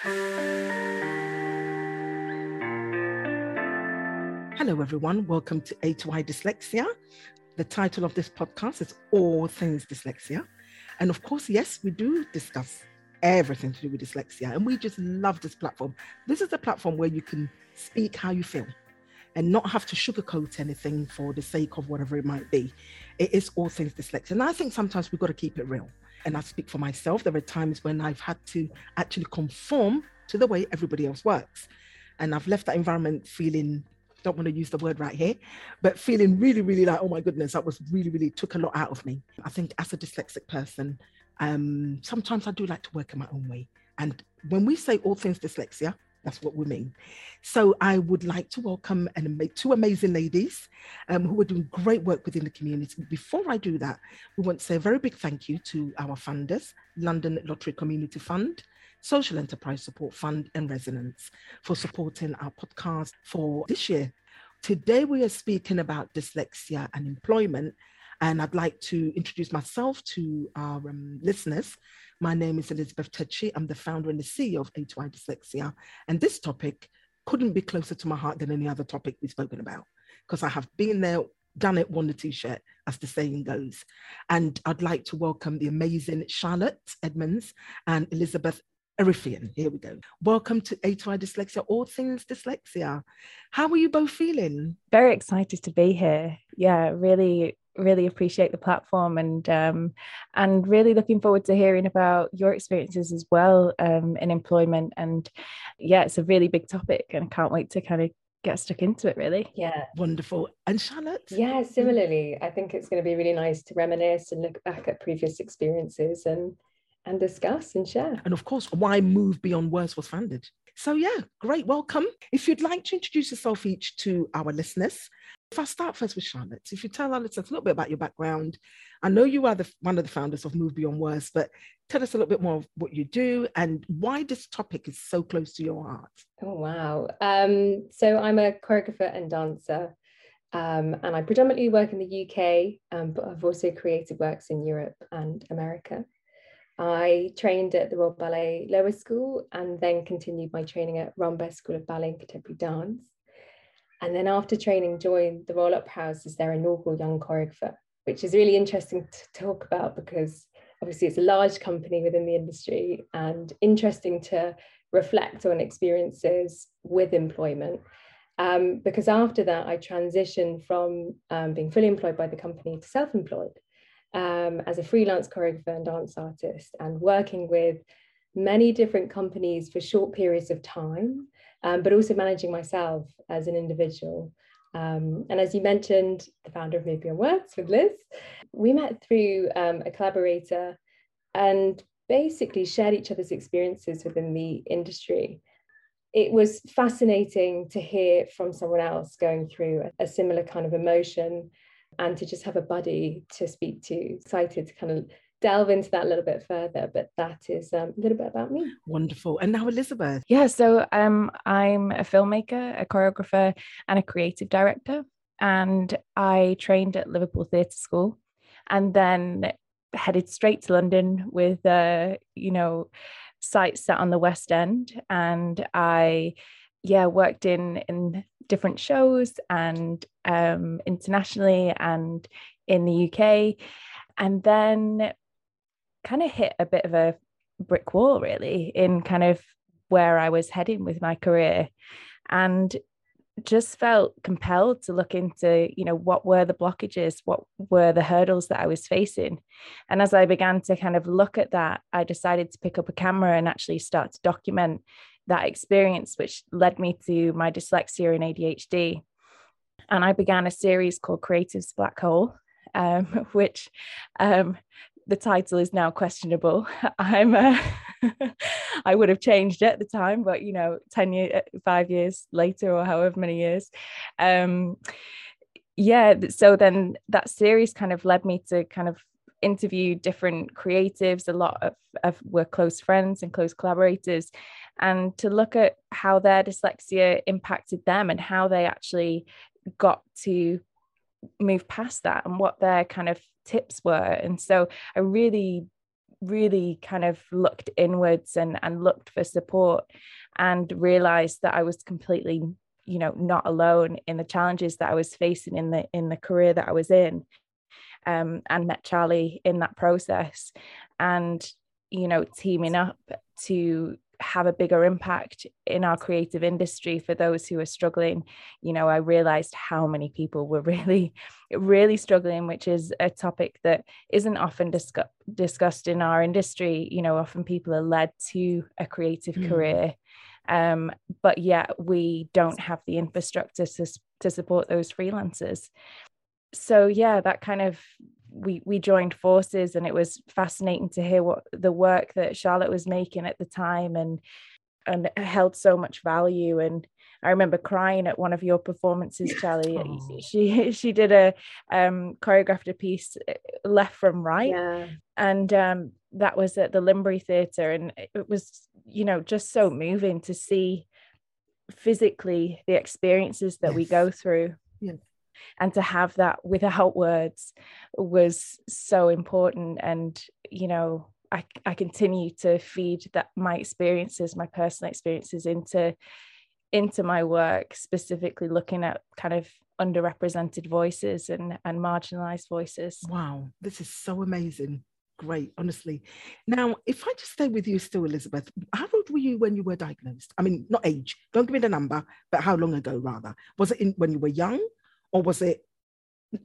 Hello, everyone. Welcome to A to I Dyslexia. The title of this podcast is All Things Dyslexia. And of course, yes, we do discuss everything to do with dyslexia. And we just love this platform. This is a platform where you can speak how you feel and not have to sugarcoat anything for the sake of whatever it might be. It is all things dyslexia. And I think sometimes we've got to keep it real. And I speak for myself. There are times when I've had to actually conform to the way everybody else works. And I've left that environment feeling, don't want to use the word right here, but feeling really, really like, oh my goodness, that was really, really took a lot out of me. I think as a dyslexic person, um, sometimes I do like to work in my own way. And when we say all things dyslexia, that's what we mean. So I would like to welcome and two amazing ladies um, who are doing great work within the community. Before I do that, we want to say a very big thank you to our funders, London Lottery Community Fund, Social Enterprise Support Fund, and Resonance for supporting our podcast for this year. Today we are speaking about dyslexia and employment and I'd like to introduce myself to our um, listeners. My name is Elizabeth Tetchy. I'm the founder and the CEO of A2I Dyslexia. And this topic couldn't be closer to my heart than any other topic we've spoken about because I have been there, done it, won the t shirt, as the saying goes. And I'd like to welcome the amazing Charlotte Edmonds and Elizabeth Arifian. Here we go. Welcome to A2I Dyslexia, all things dyslexia. How are you both feeling? Very excited to be here. Yeah, really really appreciate the platform and um, and really looking forward to hearing about your experiences as well um, in employment. And yeah it's a really big topic and I can't wait to kind of get stuck into it really. Yeah. Wonderful. And Charlotte? Yeah similarly. I think it's going to be really nice to reminisce and look back at previous experiences and and discuss and share. And of course why move beyond words was founded so yeah great. Welcome. If you'd like to introduce yourself each to our listeners if I start first with Charlotte, if you tell our listeners a little bit about your background, I know you are the, one of the founders of Move Beyond Words, but tell us a little bit more of what you do and why this topic is so close to your heart. Oh, wow. Um, so I'm a choreographer and dancer, um, and I predominantly work in the UK, um, but I've also created works in Europe and America. I trained at the Royal Ballet Lower School and then continued my training at Rambert School of Ballet and Contemporary Dance. And then after training, joined the Royal Opera House as their inaugural young choreographer, which is really interesting to talk about because obviously it's a large company within the industry and interesting to reflect on experiences with employment. Um, because after that, I transitioned from um, being fully employed by the company to self employed um, as a freelance choreographer and dance artist and working with many different companies for short periods of time um, but also managing myself as an individual. Um, and as you mentioned, the founder of Beyond Words with Liz, we met through um, a collaborator and basically shared each other's experiences within the industry. It was fascinating to hear from someone else going through a, a similar kind of emotion and to just have a buddy to speak to, excited to kind of delve into that a little bit further, but that is um, a little bit about me. Wonderful. And now, Elizabeth. Yeah, so um, I'm a filmmaker, a choreographer, and a creative director. And I trained at Liverpool Theatre School and then headed straight to London with, uh, you know, sights set on the West End. And I, yeah, worked in, in different shows and um, internationally and in the UK. And then kind of hit a bit of a brick wall really in kind of where I was heading with my career. And just felt compelled to look into you know what were the blockages what were the hurdles that I was facing. And as I began to kind of look at that I decided to pick up a camera and actually start to document that experience which led me to my dyslexia and ADHD and I began a series called Creatives Black Hole um, which um, the title is now questionable. I'm uh, I would have changed it at the time, but you know, 10 years, uh, five years later, or however many years. Um, yeah, so then that series kind of led me to kind of interview different creatives, a lot of, of were close friends and close collaborators, and to look at how their dyslexia impacted them and how they actually got to move past that and what their kind of tips were. And so I really really kind of looked inwards and and looked for support and realized that I was completely you know not alone in the challenges that I was facing in the in the career that I was in um, and met Charlie in that process and you know teaming up to have a bigger impact in our creative industry for those who are struggling. You know i realized how many people were really really struggling which is a topic that isn't often discuss- discussed in our industry. You know often people are led to a creative mm. career um, but yet we don't have the infrastructure to, to support those freelancers. So yeah that kind of we we joined forces and it was fascinating to hear what the work that Charlotte was making at the time and and held so much value and I remember crying at one of your performances, Charlie. Oh. She she did a um, choreographed a piece uh, left from right, yeah. and um, that was at the Linbury Theatre, and it was you know just so moving to see physically the experiences that yes. we go through. Yes and to have that without words was so important. And you know I, I continue to feed that my experiences my personal experiences into into my work specifically looking at kind of underrepresented voices and and marginalized voices. Wow this is so amazing. Great honestly. Now if i just stay with you still elizabeth how old were you when you were diagnosed? I mean not age don't give me the number but how long ago rather? Was it in when you were young or was it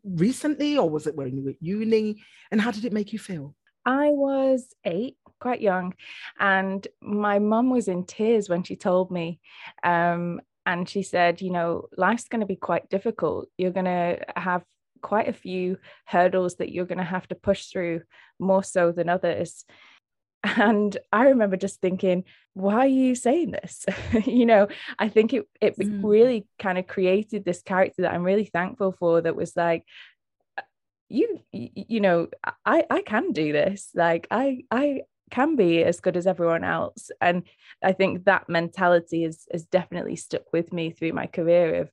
recently or was it when you were at uni? And how did it make you feel? I was eight quite young and my mum was in tears when she told me um, and she said you know life's going to be quite difficult. You're going to have quite a few hurdles that you're going to have to push through more so than others and i remember just thinking why are you saying this? You know i think it it mm. really kind of created this character that i'm really thankful for that was like you you know i i can do this. Like i i can be as good as everyone else. And i think that mentality is has definitely stuck with me through my career of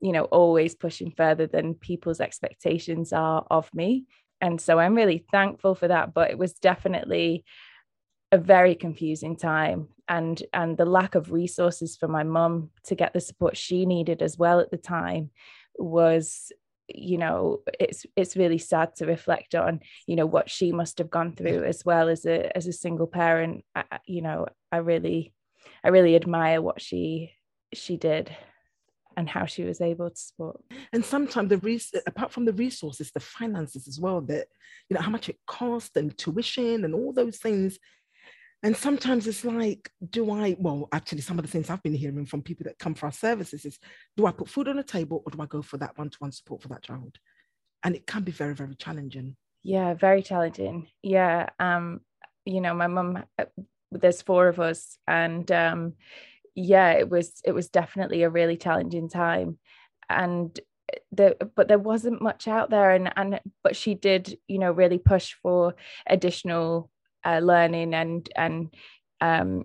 you know always pushing further than people's expectations are of me. And so i'm really thankful for that but it was definitely a very confusing time and and the lack of resources for my mum to get the support she needed as well at the time was you know it's it's really sad to reflect on you know what she must have gone through as well as a as a single parent. I, you know i really i really admire what she she did and how she was able to support. And sometimes the res- apart from the resources the finances as well that you know how much it cost and tuition and all those things and sometimes it's like, do I, well, actually, some of the things I've been hearing from people that come for our services is, do I put food on the table or do I go for that one to one support for that child? And it can be very, very challenging. Yeah, very challenging. Yeah. Um, you know, my mum, uh, there's four of us, and um, yeah, it was it was definitely a really challenging time. And there but there wasn't much out there and and but she did you know really push for additional uh, learning and and um,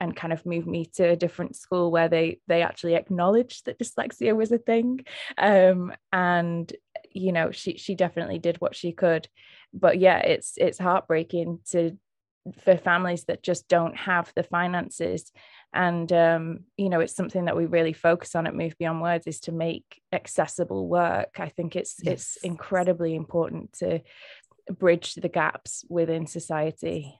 and kind of moved me to a different school where they they actually acknowledged that dyslexia was a thing. Um, and you know she she definitely did what she could. But yeah it's it's heartbreaking to for families that just don't have the finances. And um, you know it's something that we really focus on at move beyond words is to make accessible work. I think it's yes. it's incredibly important to bridge the gaps within society.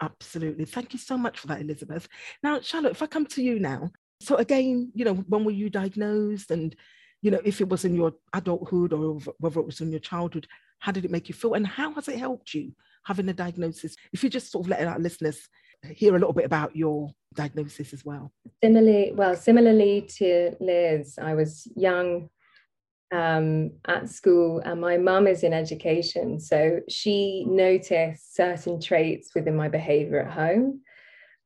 Absolutely. Thank you so much for that, Elizabeth. Now, Charlotte, if I come to you now, so again, you know, when were you diagnosed? And, you know, if it was in your adulthood or whether it was in your childhood, how did it make you feel? And how has it helped you having a diagnosis? If you just sort of let our listeners hear a little bit about your diagnosis as well. Similarly, well, similarly to Liz, I was young, um, at school, and my mum is in education. So she noticed certain traits within my behavior at home.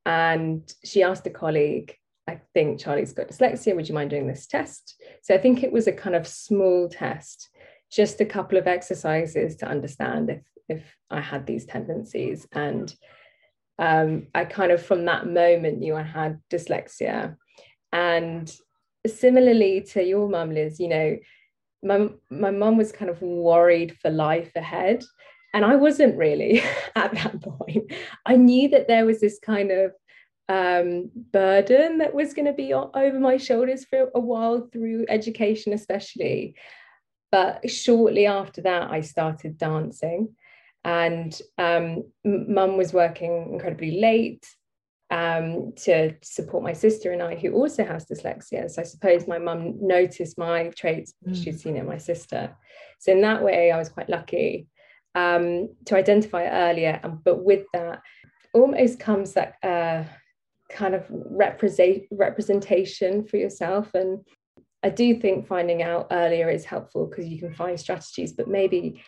And she asked a colleague, I think Charlie's got dyslexia. Would you mind doing this test? So I think it was a kind of small test, just a couple of exercises to understand if, if I had these tendencies. And um, I kind of, from that moment, knew I had dyslexia. And similarly to your mum, Liz, you know, my my mum was kind of worried for life ahead and I wasn't really at that point. I knew that there was this kind of um, burden that was going to be over my shoulders for a while through education, especially. But shortly after that, I started dancing, and um, mum was working incredibly late um, to support my sister and I, who also has dyslexia. So I suppose my mum noticed my traits; mm. she'd seen it in my sister. So in that way, I was quite lucky um, to identify earlier. And, but with that, almost comes that uh, kind of represent representation for yourself. And I do think finding out earlier is helpful because you can find strategies, but maybe,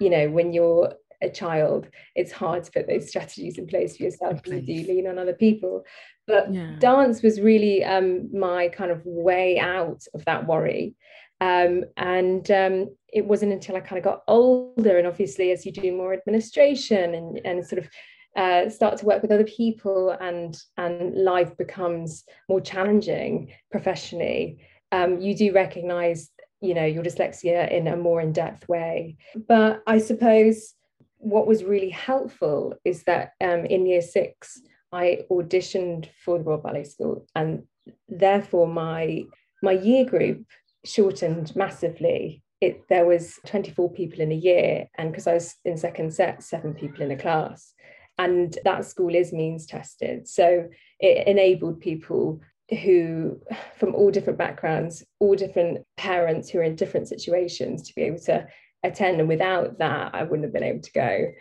you know, when you're a child, it's hard to put those strategies in place for yourself because you do lean on other people. But yeah. dance was really um, my kind of way out of that worry. Um, and um, it wasn't until I kind of got older, and obviously, as you do more administration and, and sort of uh, start to work with other people and and life becomes more challenging professionally, um, you do recognize you know your dyslexia in a more in-depth way. But I suppose what was really helpful is that um, in year six, I auditioned for the Royal Ballet School, and therefore my my year group shortened massively. It, there was 24 people in a year, and because I was in second set, seven people in a class. And that school is means tested. So it enabled people who, from all different backgrounds, all different parents who are in different situations, to be able to attend. And without that, I wouldn't have been able to go.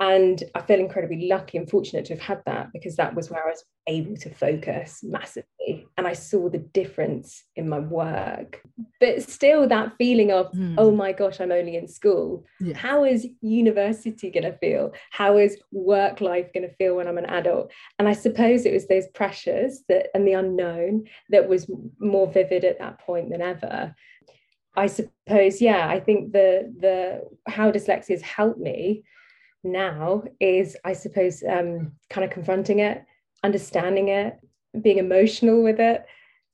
And I feel incredibly lucky and fortunate to have had that because that was where I was able to focus massively. And I saw the difference in my work. But still, that feeling of, mm. oh my gosh, I'm only in school. Yeah. How is university going to feel? How is work life going to feel when I'm an adult? And I suppose it was those pressures that and the unknown that was more vivid at that point than ever. I suppose, yeah, I think the the how dyslexia has helped me now is, I suppose, um, kind of confronting it, understanding it, being emotional with it,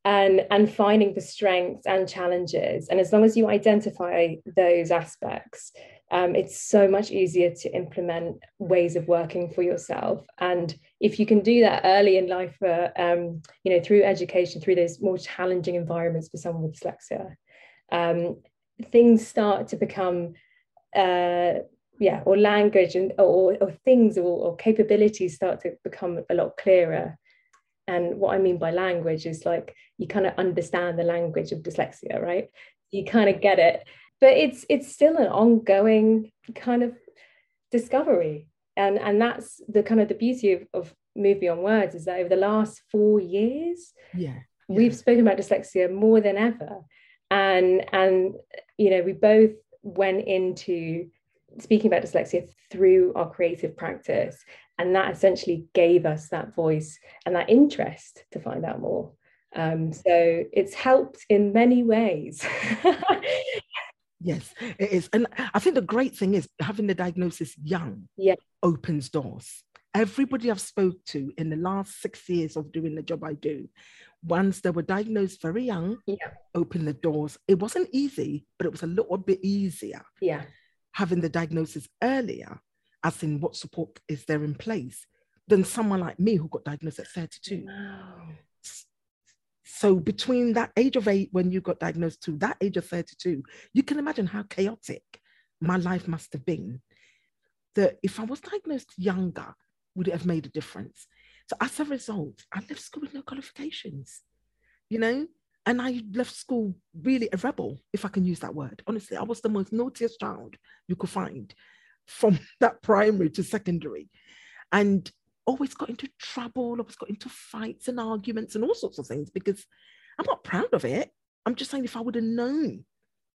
and and finding the strengths and challenges. And as long as you identify those aspects, um, it's so much easier to implement ways of working for yourself. And if you can do that early in life, uh, um, you know, through education, through those more challenging environments for someone with dyslexia, um, things start to become uh, yeah or language and or, or things or, or capabilities start to become a lot clearer. And what i mean by language is like you kind of understand the language of dyslexia right? You kind of get it. But it's it's still an ongoing kind of discovery. And and that's the kind of the beauty of, of Move Beyond Words is that over the last four years yeah, yeah. we've spoken about dyslexia more than ever and and you know we both went into speaking about dyslexia through our creative practice. And that essentially gave us that voice and that interest to find out more. Um, so it's helped in many ways. yes, it is. And I think the great thing is having the diagnosis young yeah. opens doors. Everybody I've spoke to in the last six years of doing the job I do, once they were diagnosed very young, yeah. open the doors. It wasn't easy, but it was a little bit easier. Yeah having the diagnosis earlier, as in what support is there in place, than someone like me who got diagnosed at 32. Wow. So between that age of eight when you got diagnosed to that age of 32, you can imagine how chaotic my life must have been. That if I was diagnosed younger, would it have made a difference? So as a result, I left school with no qualifications. You know, and I left school really a rebel, if I can use that word. Honestly, I was the most naughtiest child you could find from that primary to secondary. And always got into trouble, always got into fights and arguments and all sorts of things because I'm not proud of it. I'm just saying if I would have known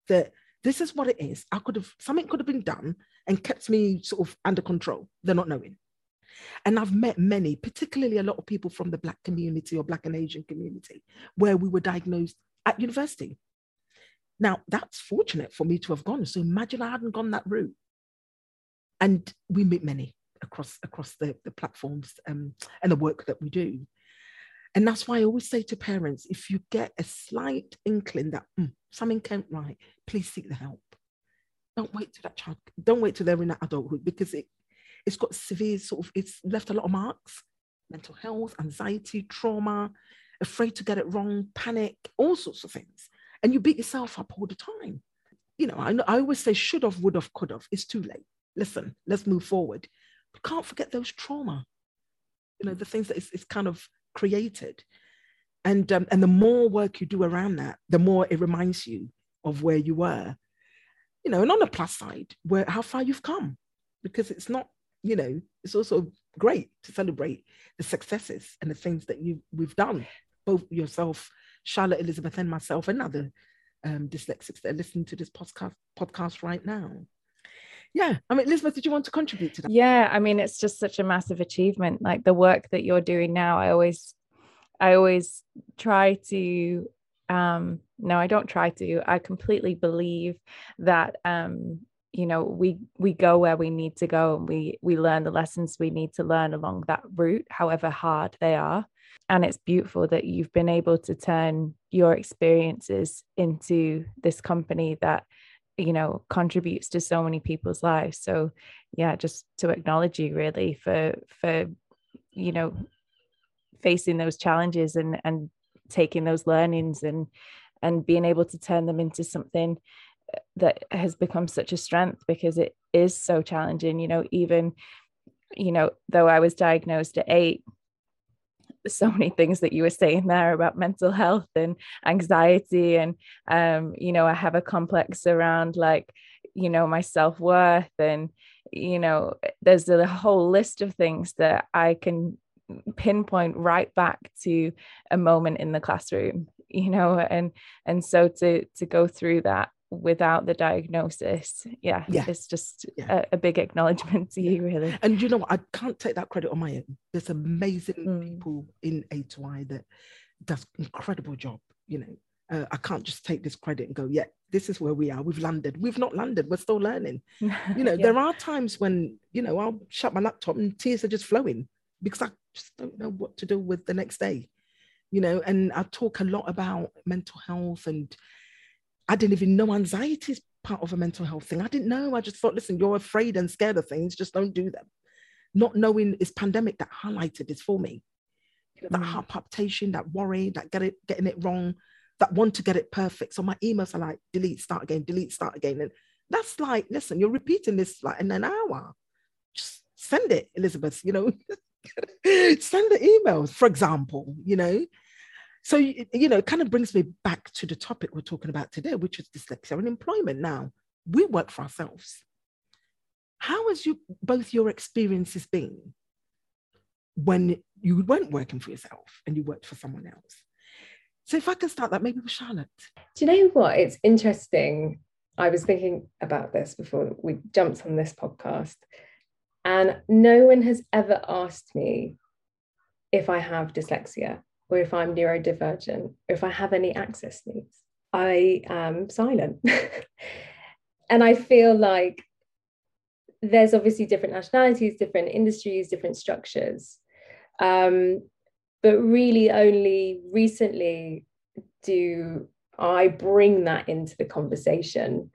that this is what it is, I could have something could have been done and kept me sort of under control. They're not knowing. And I've met many, particularly a lot of people from the Black community or Black and Asian community, where we were diagnosed at university. Now, that's fortunate for me to have gone. So imagine I hadn't gone that route. And we meet many across, across the, the platforms um, and the work that we do. And that's why I always say to parents if you get a slight inkling that mm, something can't right, please seek the help. don't wait till that child, don't wait till they're in that adulthood because it, it's got severe sort of, it's left a lot of marks, mental health, anxiety, trauma, afraid to get it wrong, panic, all sorts of things. And you beat yourself up all the time. You know, I, I always say should have, would have, could have. It's too late. Listen, let's move forward. But can't forget those trauma, you know, the things that it's, it's kind of created. And, um, and the more work you do around that, the more it reminds you of where you were. You know, and on the plus side, where how far you've come, because it's not, you know, it's also great to celebrate the successes and the things that you we've done, both yourself, Charlotte, Elizabeth, and myself, and other um, dyslexics that are listening to this podcast podcast right now. Yeah, I mean, Elizabeth, did you want to contribute to that? Yeah, I mean, it's just such a massive achievement. Like the work that you're doing now, I always, I always try to um no i don't try to i completely believe that um you know we we go where we need to go and we we learn the lessons we need to learn along that route however hard they are. And it's beautiful that you've been able to turn your experiences into this company that you know contributes to so many people's lives. So yeah just to acknowledge you really for for you know facing those challenges and and taking those learnings and and being able to turn them into something that has become such a strength because it is so challenging you know even you know though i was diagnosed at 8 so many things that you were saying there about mental health and anxiety and um you know i have a complex around like you know my self-worth and you know there's a whole list of things that i can pinpoint right back to a moment in the classroom you know and and so to to go through that without the diagnosis yeah, yeah. it's just yeah. a, a, big acknowledgement to you really. And you know i can't take that credit on my own. There's amazing mm. people in a2i that does incredible job you know? Uh, i can't just take this credit and go yeah this is where we are. We've landed. We've not landed. We're still learning. You know yeah. there are times when you know i'll shut my laptop and tears are just flowing because i just don't know what to do with the next day you know? And i talk a lot about mental health and i didn't even know anxiety is part of a mental health thing. I didn't know. I just thought listen you're afraid and scared of things. Just don't do them. Not knowing it's pandemic that highlighted this for me. That mm. heart palpitation that worry that get it getting it wrong that want to get it perfect. So my emails are like delete start again delete start again. And that's like listen you're repeating this like in an hour. Just send it elizabeth you know. Send the emails, for example, you know. So, you know, it kind of brings me back to the topic we're talking about today, which is dyslexia and employment. Now, we work for ourselves. How has you both your experiences been when you weren't working for yourself and you worked for someone else? So if I can start that, maybe with Charlotte. Do you know what? It's interesting. I was thinking about this before we jumped on this podcast. And no one has ever asked me if I have dyslexia or if I'm neurodivergent or if I have any access needs. I am silent. and I feel like there's obviously different nationalities, different industries, different structures. Um, but really, only recently do I bring that into the conversation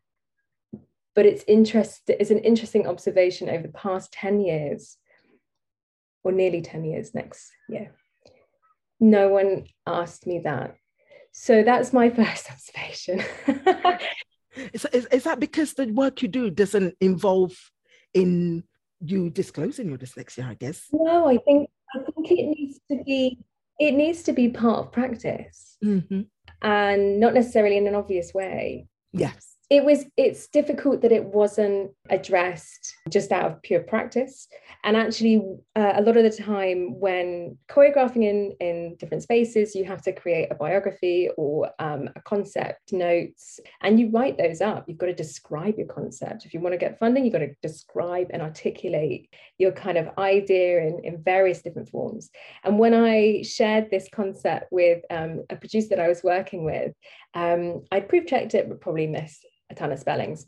but it's interest it's an interesting observation over the past 10 years or nearly 10 years next year no one asked me that. So that's my first observation. Is, is, is that because the work you do doesn't involve in you disclosing your dyslexia i guess? No i think i think it needs to be it needs to be part of practice. Mm-hmm. and not necessarily in an obvious way. Yes it was it's difficult that it wasn't addressed just out of pure practice. And actually uh, a lot of the time when choreographing in in different spaces you have to create a biography or um, a concept notes and you write those up. You've got to describe your concept. If you want to get funding you've got to describe and articulate your kind of idea in, in various different forms. And when i shared this concept with um, a producer that i was working with um, i proof checked it but probably missed a ton of spellings.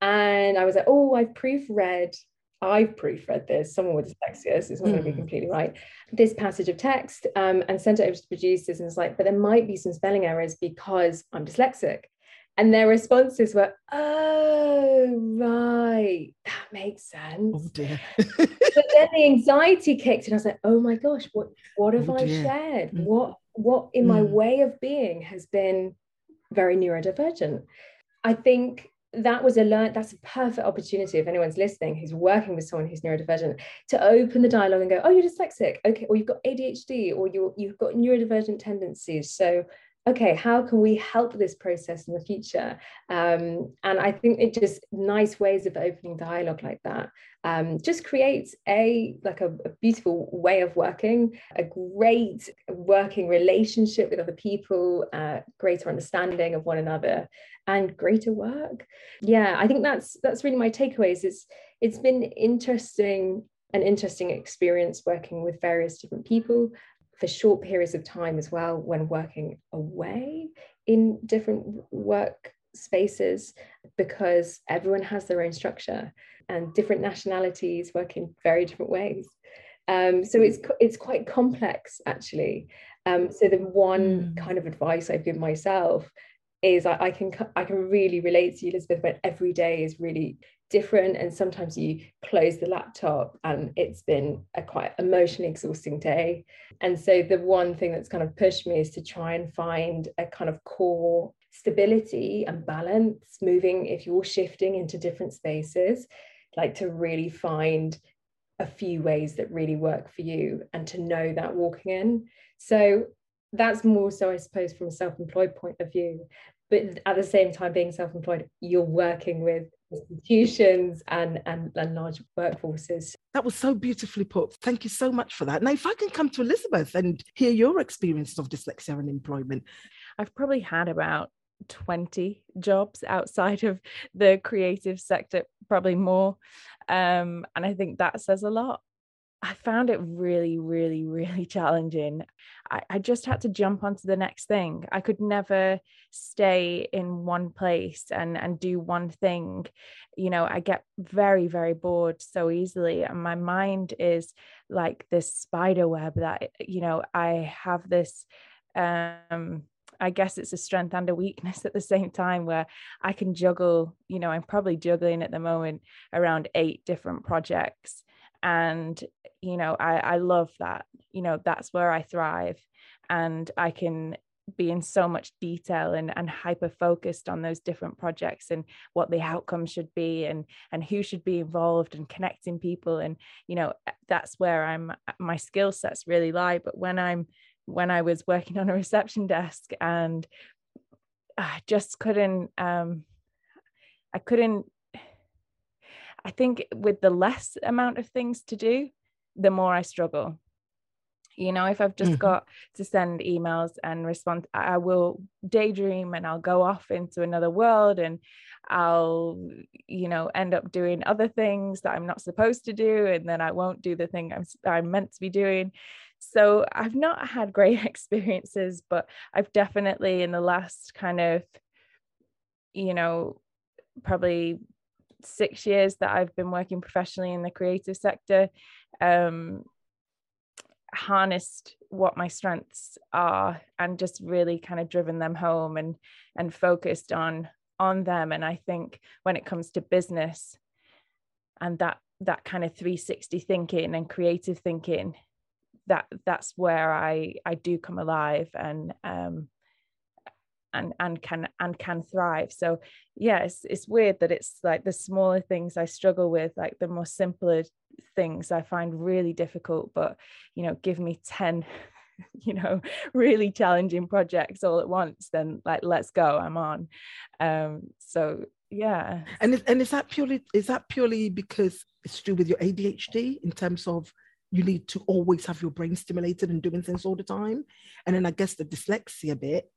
And I was like, oh, I've proofread, I've proofread this. Someone with dyslexia, this is not mm. going to be completely right. This passage of text um, and sent it over to the producers and was like, but there might be some spelling errors because I'm dyslexic. and their responses were, "Oh, right, that makes sense." Oh dear. but then the anxiety kicked, and I was like, "Oh my gosh, what what have Oh, I shared? Mm. What what in my Mm. way of being has been very neurodivergent?" I think that was a learn that's a perfect opportunity if anyone's listening who's working with someone who's neurodivergent to open the dialogue and go oh you're dyslexic. Okay or you've got adhd or you you've got neurodivergent tendencies. So okay how can we help this process in the future? Um, and i think it just nice ways of opening dialogue like that um, just creates a like a, a beautiful way of working a great working relationship with other people uh, greater understanding of one another and greater work. Yeah i think that's that's really my takeaways it's it's been interesting an interesting experience working with various different people for short periods of time as well when working away in different work spaces because everyone has their own structure and different nationalities work in very different ways. Um, so it's it's quite complex actually. Um, so the one Mm. kind of advice i've given myself is I, I can I can really relate to you, Elizabeth, when every day is really different, and sometimes you close the laptop and it's been a quite emotionally exhausting day. And so the one thing that's kind of pushed me is to try and find a kind of core stability and balance, moving if you're shifting into different spaces, like to really find a few ways that really work for you and to know that walking in. So that's more so, I suppose, from a self employed point of view. But at the same time, being self employed, you're working with institutions and, and, and large workforces. That was so beautifully put. Thank you so much for that. Now, if I can come to Elizabeth and hear your experience of dyslexia and employment. I've probably had about 20 jobs outside of the creative sector, probably more. Um, and I think that says a lot. I found it really, really, really challenging. I, I just had to jump onto the next thing. I could never stay in one place and and do one thing. You know, I get very, very bored so easily. And my mind is like this spider web that, you know, I have this um I guess it's a strength and a weakness at the same time where I can juggle, you know, I'm probably juggling at the moment around eight different projects. And, you know, I, I love that. You know, that's where I thrive. And I can be in so much detail and, and hyper focused on those different projects and what the outcome should be and and who should be involved and connecting people and you know that's where i'm my skill sets really lie but when i'm when I was working on a reception desk and I just couldn't um I couldn't I think with the less amount of things to do the more I struggle you know if I've just Mhm. got to send emails and respond I will daydream and I'll go off into another world and I'll you know end up doing other things that I'm not supposed to do and then I won't do the thing I'm I'm meant to be doing so I've not had great experiences, but I've definitely in the last kind of, you know, probably six years that I've been working professionally in the creative sector, um, harnessed what my strengths are and just really kind of driven them home and and focused on on them. And I think when it comes to business and that that kind of 360 thinking and creative thinking that that's where I I do come alive and um and and can and can thrive. So yeah, it's it's weird that it's like the smaller things I struggle with, like the more simpler things I find really difficult. But you know, give me 10, you know, really challenging projects all at once, then like let's go, I'm on. Um so yeah. And is, and is that purely is that purely because it's to do with your ADHD in terms of you need to always have your brain stimulated and doing things all the time? And then I guess the dyslexia bit,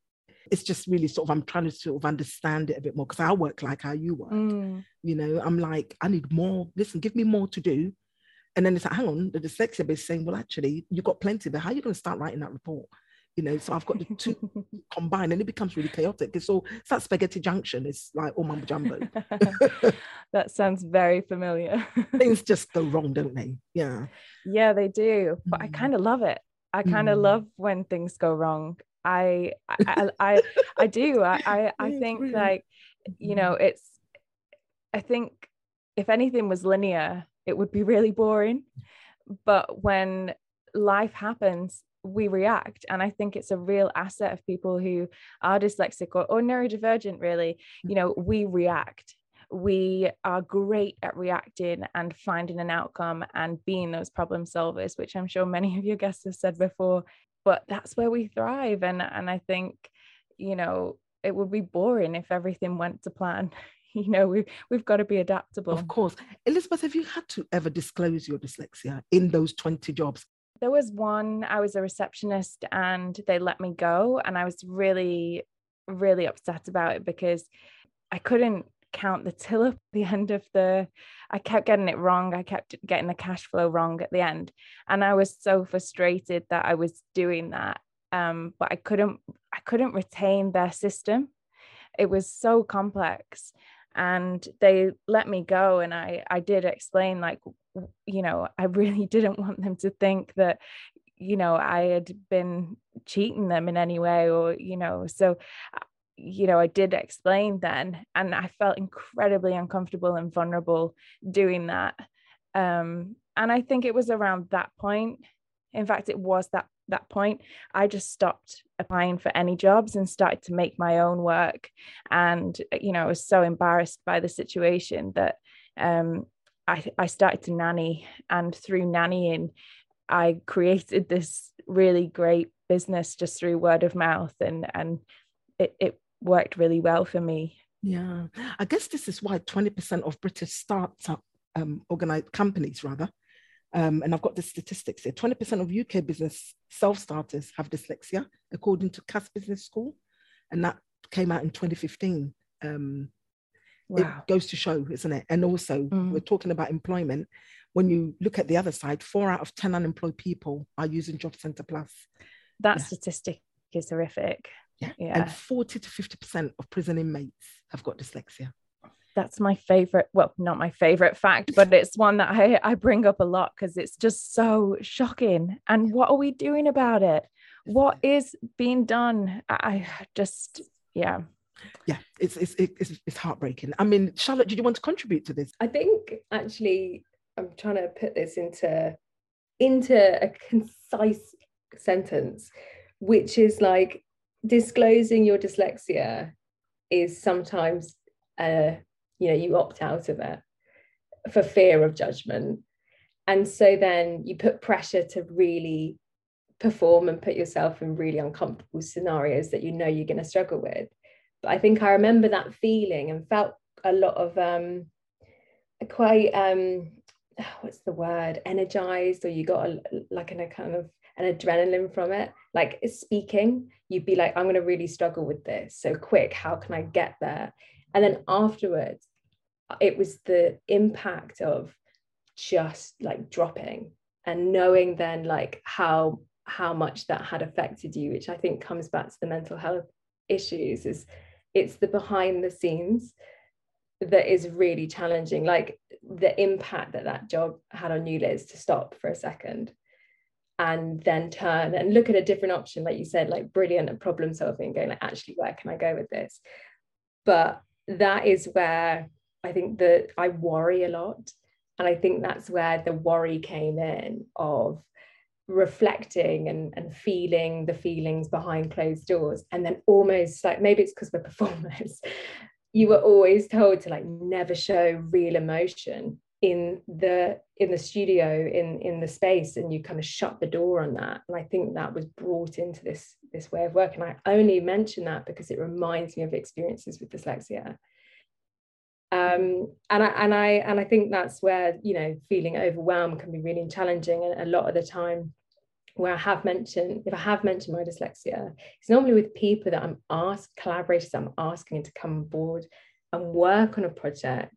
it's just really sort of I'm trying to sort of understand it a bit more because I work like how you work. Mm. You know, I'm like, I need more. Listen, give me more to do. And then it's like, hang on, the dyslexia is saying, well, actually, you've got plenty, but how are you going to start writing that report? You know, so I've got the two combined and it becomes really chaotic. It's all it's that spaghetti junction. It's like all mumbo jumbo. that sounds very familiar. Things just go wrong, don't they? Yeah. yeah, they do. But I Mm. kind of love it. I kind of Mm. love when things go wrong. I I I, I do. I I, I think like you know mm-hmm. it's. I think if anything was linear, it would be really boring. But when life happens, we react. And I think it's a real asset of people who are dyslexic or, or neurodivergent, really. You know, we react. We are great at reacting and finding an outcome and being those problem solvers, which I'm sure many of your guests have said before. But that's where we thrive. And and I think, you know, it would be boring if everything went to plan. you know we, we've got to be adaptable of course elizabeth have you had to ever disclose your dyslexia in those 20 jobs there was one i was a receptionist and they let me go and i was really really upset about it because i couldn't count the till at the end of the i kept getting it wrong i kept getting the cash flow wrong at the end. And i was so frustrated that i was doing that um, but i couldn't i couldn't retain their system. It was so complex and they let me go and i i did explain like you know i really didn't want them to think that you know i had been cheating them in any way or you know so you know i did explain then and i felt incredibly uncomfortable and vulnerable doing that um and i think it was around that point in fact it was that that point, I just stopped applying for any jobs and started to make my own work. And, you know, I was so embarrassed by the situation that um, I, I started to nanny. And through nannying, I created this really great business just through word of mouth. And, and it, it worked really well for me. Yeah. I guess this is why 20% of British startup um, organized companies rather um, and I've got the statistics here 20% of UK business self starters have dyslexia, according to Cass Business School. And that came out in 2015. Um, wow. It goes to show, isn't it? And also, mm. we're talking about employment. When you look at the other side, four out of 10 unemployed people are using Job Centre Plus. That yeah. statistic is horrific. Yeah. yeah. And 40 to 50% of prison inmates have got dyslexia. That's my favorite well not my favorite fact but it's one that i, I bring up a lot because it's just so shocking. And what are we doing about it? What is being done? I just yeah. Yeah it's it's it's, it's heartbreaking. I mean charlotte did you want to contribute to this? I think actually i'm trying to put this into into a concise sentence which is like disclosing your dyslexia is sometimes a you know you opt out of it for fear of judgment. And so then you put pressure to really perform and put yourself in really uncomfortable scenarios that you know you're going to struggle with. But i think i remember that feeling and felt a lot of um quite um what's the word? Energized or you got a, like an, a kind of an adrenaline from it. Like speaking you'd be like i'm going to really struggle with this. So quick how can i get there? And then afterwards it was the impact of just like dropping and knowing then like how how much that had affected you which i think comes back to the mental health issues is it's the behind the scenes that is really challenging. Like the impact that that job had on you liz to stop for a second and then turn and look at a different option like you said like brilliant at problem solving going like actually where can i go with this but that is where I think that I worry a lot. And I think that's where the worry came in of reflecting and, and feeling the feelings behind closed doors. And then almost like maybe it's because we're performers, you were always told to like never show real emotion in the in the studio in in the space and you kind of shut the door on that and i think that was brought into this this way of working i only mention that because it reminds me of experiences with dyslexia um, and I and I and I think that's where you know feeling overwhelmed can be really challenging. And a lot of the time, where I have mentioned, if I have mentioned my dyslexia, it's normally with people that I'm asked, collaborators I'm asking to come on board and work on a project.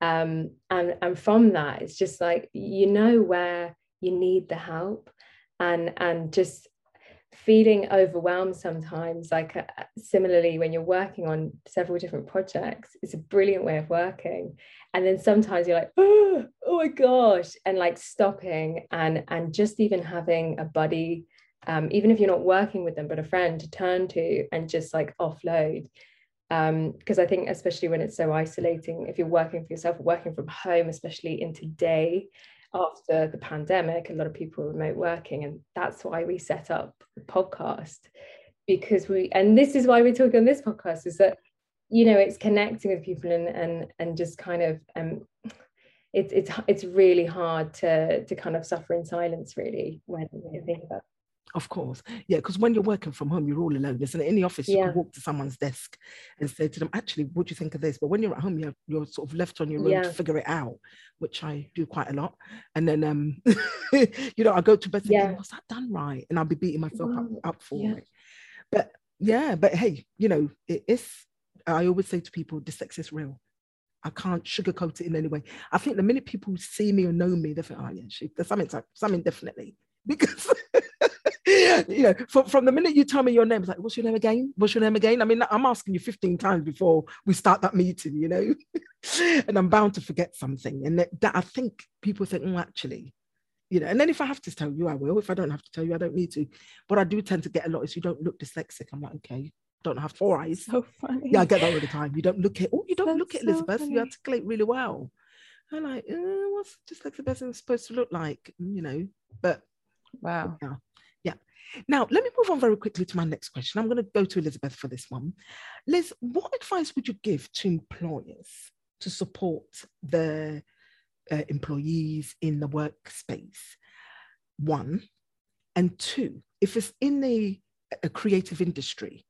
Um, and and from that, it's just like you know where you need the help, and and just feeling overwhelmed sometimes like uh, similarly when you're working on several different projects it's a brilliant way of working and then sometimes you're like oh, oh my gosh and like stopping and and just even having a buddy um, even if you're not working with them, but a friend to turn to and just like offload. Because um, I think, especially when it's so isolating, if you're working for yourself, working from home, especially in today, after the pandemic, a lot of people are remote working, and that's why we set up the podcast because we, and this is why we're talking on this podcast, is that you know it's connecting with people and and and just kind of um, it's it's it's really hard to to kind of suffer in silence, really, when you think about. Of course. Yeah, because when you're working from home, you're all alone. Isn't it? In the office, you can walk to someone's desk and say to them, actually, what do you think of this? But when you're at home, you're, you're sort of left on your own yeah. to figure it out, which I do quite a lot. And then, um, you know, I go to bed thinking, yeah. was that done right? And I'll be beating myself up, up for yeah. it. But yeah, but hey, you know, it is, I always say to people, the sex is real. I can't sugarcoat it in any way. I think the minute people see me or know me, they think, oh yeah, she, there's something, something definitely. Because you know, from, from the minute you tell me your name, it's like, what's your name again? What's your name again? I mean, I'm asking you 15 times before we start that meeting, you know, and I'm bound to forget something. And that, that I think people think, oh, actually, you know, and then if I have to tell you, I will. If I don't have to tell you, I don't need to. What I do tend to get a lot is you don't look dyslexic. I'm like, okay, don't have four eyes. So funny. Yeah, I get that all the time. You don't look at, oh, you don't That's look at Elizabeth. You articulate really well. I'm like, uh, what's dyslexic person supposed to look like? You know, but wow. Yeah. Now, let me move on very quickly to my next question. I'm going to go to Elizabeth for this one. Liz, what advice would you give to employers to support their uh, employees in the workspace? One, and two, if it's in the a creative industry,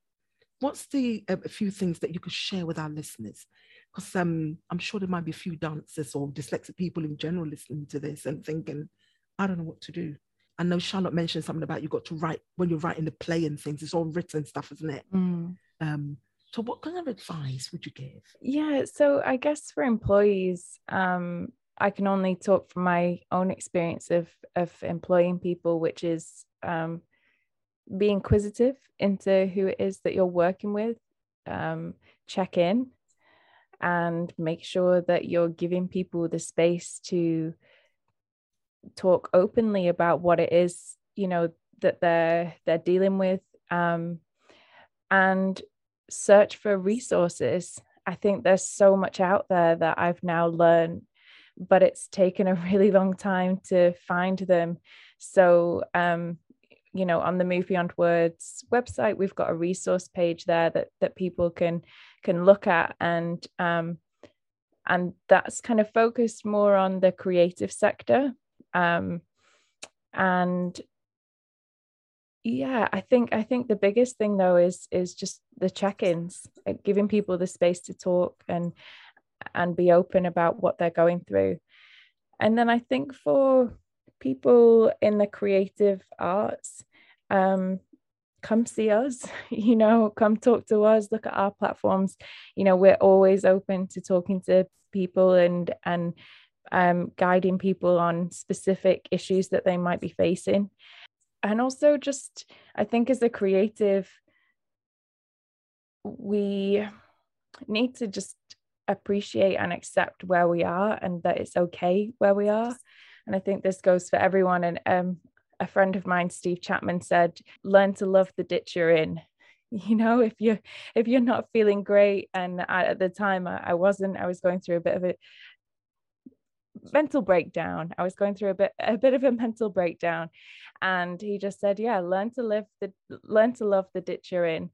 what's the a few things that you could share with our listeners? Because um, I'm sure there might be a few dancers or dyslexic people in general listening to this and thinking, I don't know what to do. I know Charlotte mentioned something about you got to write when you're writing the play and things. It's all written stuff, isn't it? Mm. Um, so, what kind of advice would you give? Yeah, so I guess for employees, um, I can only talk from my own experience of of employing people, which is um, be inquisitive into who it is that you're working with. Um, check in and make sure that you're giving people the space to talk openly about what it is you know that they're they're dealing with um, and search for resources. I think there's so much out there that i've now learned but it's taken a really long time to find them. So um, you know on the move beyond words website we've got a resource page there that that people can can look at. And um, and that's kind of focused more on the creative sector um, and yeah i think i think the biggest thing though is is just the check-ins giving people the space to talk and and be open about what they're going through. And then i think for people in the creative arts um come see us you know come talk to us look at our platforms. You know we're always open to talking to people and and um, guiding people on specific issues that they might be facing. And also, just I think as a creative, we need to just appreciate and accept where we are and that it's okay where we are. And I think this goes for everyone. And um, a friend of mine, Steve Chapman, said, learn to love the ditch you're in you know if you're if you're not feeling great and I, at the time I, I, wasn't i was going through a bit of a, mental breakdown. I was going through a bit a bit of a mental breakdown. And he just said, Yeah, learn to live the learn to love the ditch you're in,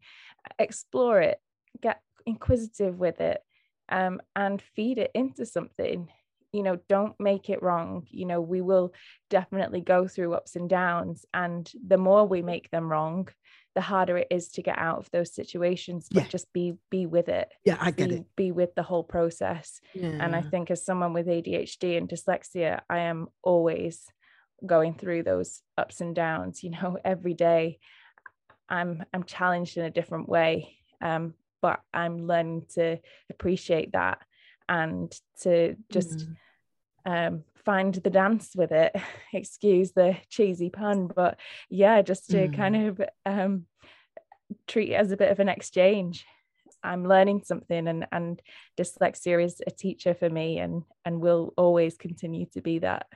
explore it, get inquisitive with it, um, and feed it into something. You know, don't make it wrong. You know, we will definitely go through ups and downs. And the more we make them wrong, the harder it is to get out of those situations but yeah. just be be with it yeah i get be, it be with the whole process yeah. and i think as someone with adhd and dyslexia i am always going through those ups and downs you know every day i'm i'm challenged in a different way um but i'm learning to appreciate that and to just mm. um find the dance with it excuse the cheesy pun but yeah just to mm. kind of um, treat it as a bit of an exchange i'm learning something and and dyslexia is a teacher for me and and will always continue to be that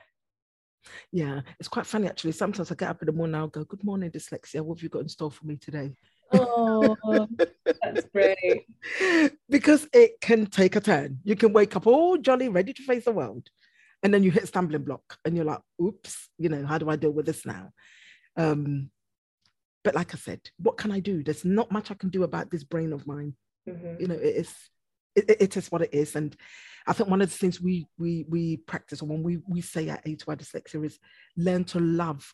Yeah, it's quite funny actually. Sometimes I get up in the morning, I'll go, Good morning, dyslexia. What have you got in store for me today? Oh, that's great. because it can take a turn. You can wake up all jolly, ready to face the world. And then you hit stumbling block and you're like, oops, you know, how do I deal with this now? Um, but like I said, what can I do? There's not much I can do about this brain of mine. Mm-hmm. You know, it is it, it is what it is. And I think one of the things we we we practice or when we we say at A2I dyslexia is learn to love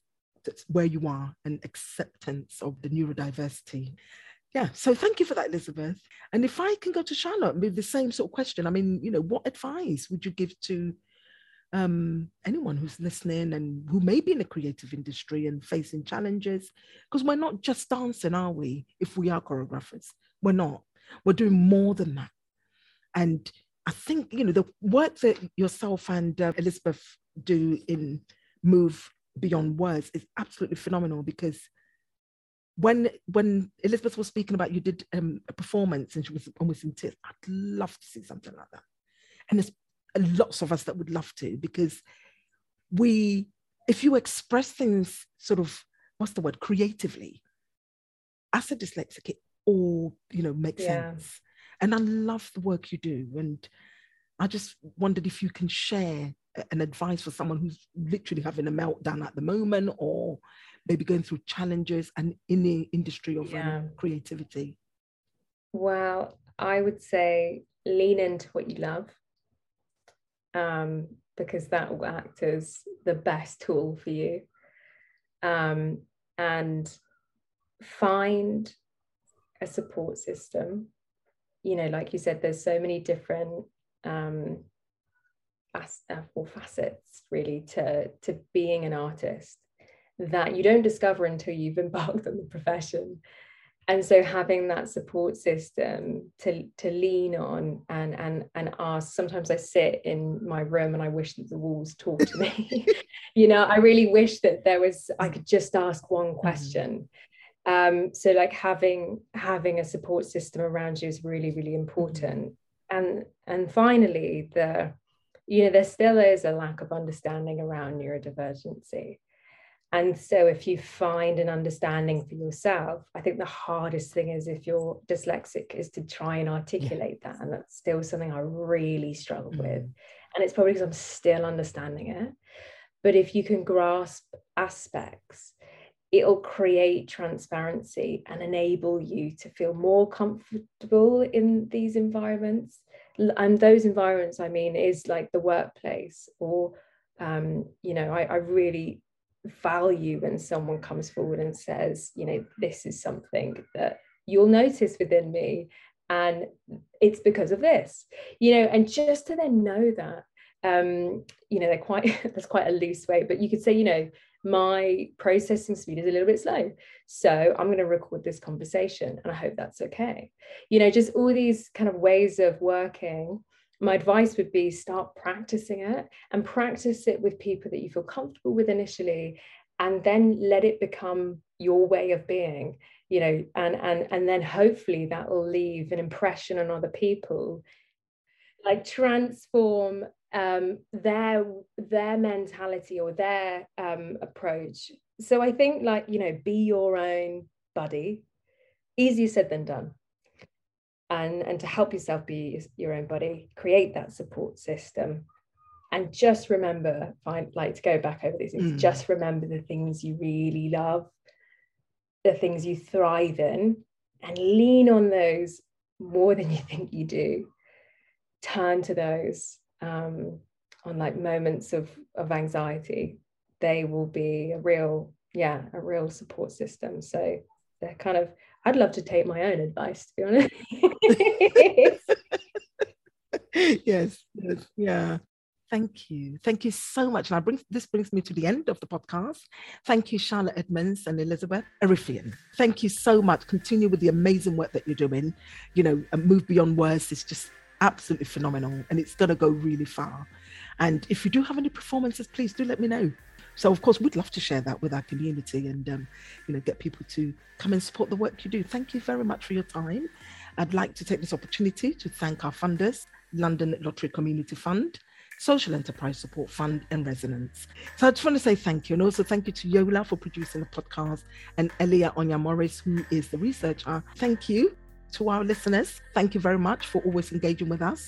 where you are and acceptance of the neurodiversity. Yeah, so thank you for that, Elizabeth. And if I can go to Charlotte with the same sort of question, I mean, you know, what advice would you give to um, anyone who's listening and who may be in the creative industry and facing challenges? Because we're not just dancing, are we? If we are choreographers, we're not. We're doing more than that. And I think, you know, the work that yourself and uh, Elizabeth do in Move Beyond Words is absolutely phenomenal because when when Elizabeth was speaking about you did um, a performance and she was almost in tears, I'd love to see something like that. And there's lots of us that would love to because we, if you express things sort of, what's the word, creatively, as a dyslexic, it all, you know, makes yeah. sense. And I love the work you do. And I just wondered if you can share an advice for someone who's literally having a meltdown at the moment or maybe going through challenges and in the industry of yeah. um, creativity? Well, I would say lean into what you love um, because that will act as the best tool for you. Um, and find a support system you know, like you said, there's so many different um, as, uh, or facets really to, to being an artist that you don't discover until you've embarked on the profession. And so having that support system to, to lean on and, and, and ask, sometimes I sit in my room and I wish that the walls talk to me. you know, I really wish that there was, I could just ask one mm-hmm. question um, so like having having a support system around you is really really important mm-hmm. and and finally the you know there still is a lack of understanding around neurodivergency and so if you find an understanding for yourself i think the hardest thing is if you're dyslexic is to try and articulate yeah. that and that's still something i really struggle mm-hmm. with and it's probably because i'm still understanding it but if you can grasp aspects it'll create transparency and enable you to feel more comfortable in these environments and those environments i mean is like the workplace or um, you know I, I really value when someone comes forward and says you know this is something that you'll notice within me and it's because of this you know and just to then know that um you know they're quite that's quite a loose way but you could say you know my processing speed is a little bit slow. So I'm going to record this conversation and I hope that's okay. You know, just all these kind of ways of working. My advice would be start practicing it and practice it with people that you feel comfortable with initially and then let it become your way of being you know and and and then hopefully that will leave an impression on other people like transform um, their their mentality or their um, approach. So I think like you know, be your own buddy. Easier said than done. And and to help yourself be your own body, create that support system. And just remember, find like to go back over these things, mm. just remember the things you really love, the things you thrive in, and lean on those more than you think you do. Turn to those um, on like moments of of anxiety, they will be a real, yeah, a real support system. So they're kind of, I'd love to take my own advice, to be honest. yes, yes, yeah. Thank you. Thank you so much. Brings, this brings me to the end of the podcast. Thank you, Charlotte Edmonds and Elizabeth Arifian. Thank you so much. Continue with the amazing work that you're doing. You know, Move Beyond Words is just absolutely phenomenal and it's going to go really far. And if you do have any performances, please do let me know. So, of course, we'd love to share that with our community and, um, you know, get people to come and support the work you do. Thank you very much for your time. I'd like to take this opportunity to thank our funders, London Lottery Community Fund, Social Enterprise Support Fund, and Resonance. So I just want to say thank you. And also thank you to Yola for producing the podcast and Elia Onya Morris, who is the researcher. Thank you to our listeners. Thank you very much for always engaging with us.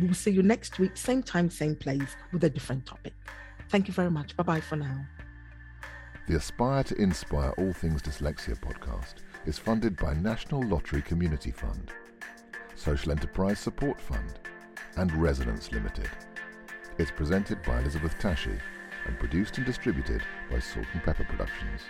We'll see you next week, same time, same place, with a different topic. Thank you very much. Bye bye for now. The Aspire to Inspire All Things Dyslexia podcast is funded by National Lottery Community Fund, Social Enterprise Support Fund, and Resonance Limited. It's presented by Elizabeth Tashi and produced and distributed by Salt and Pepper Productions.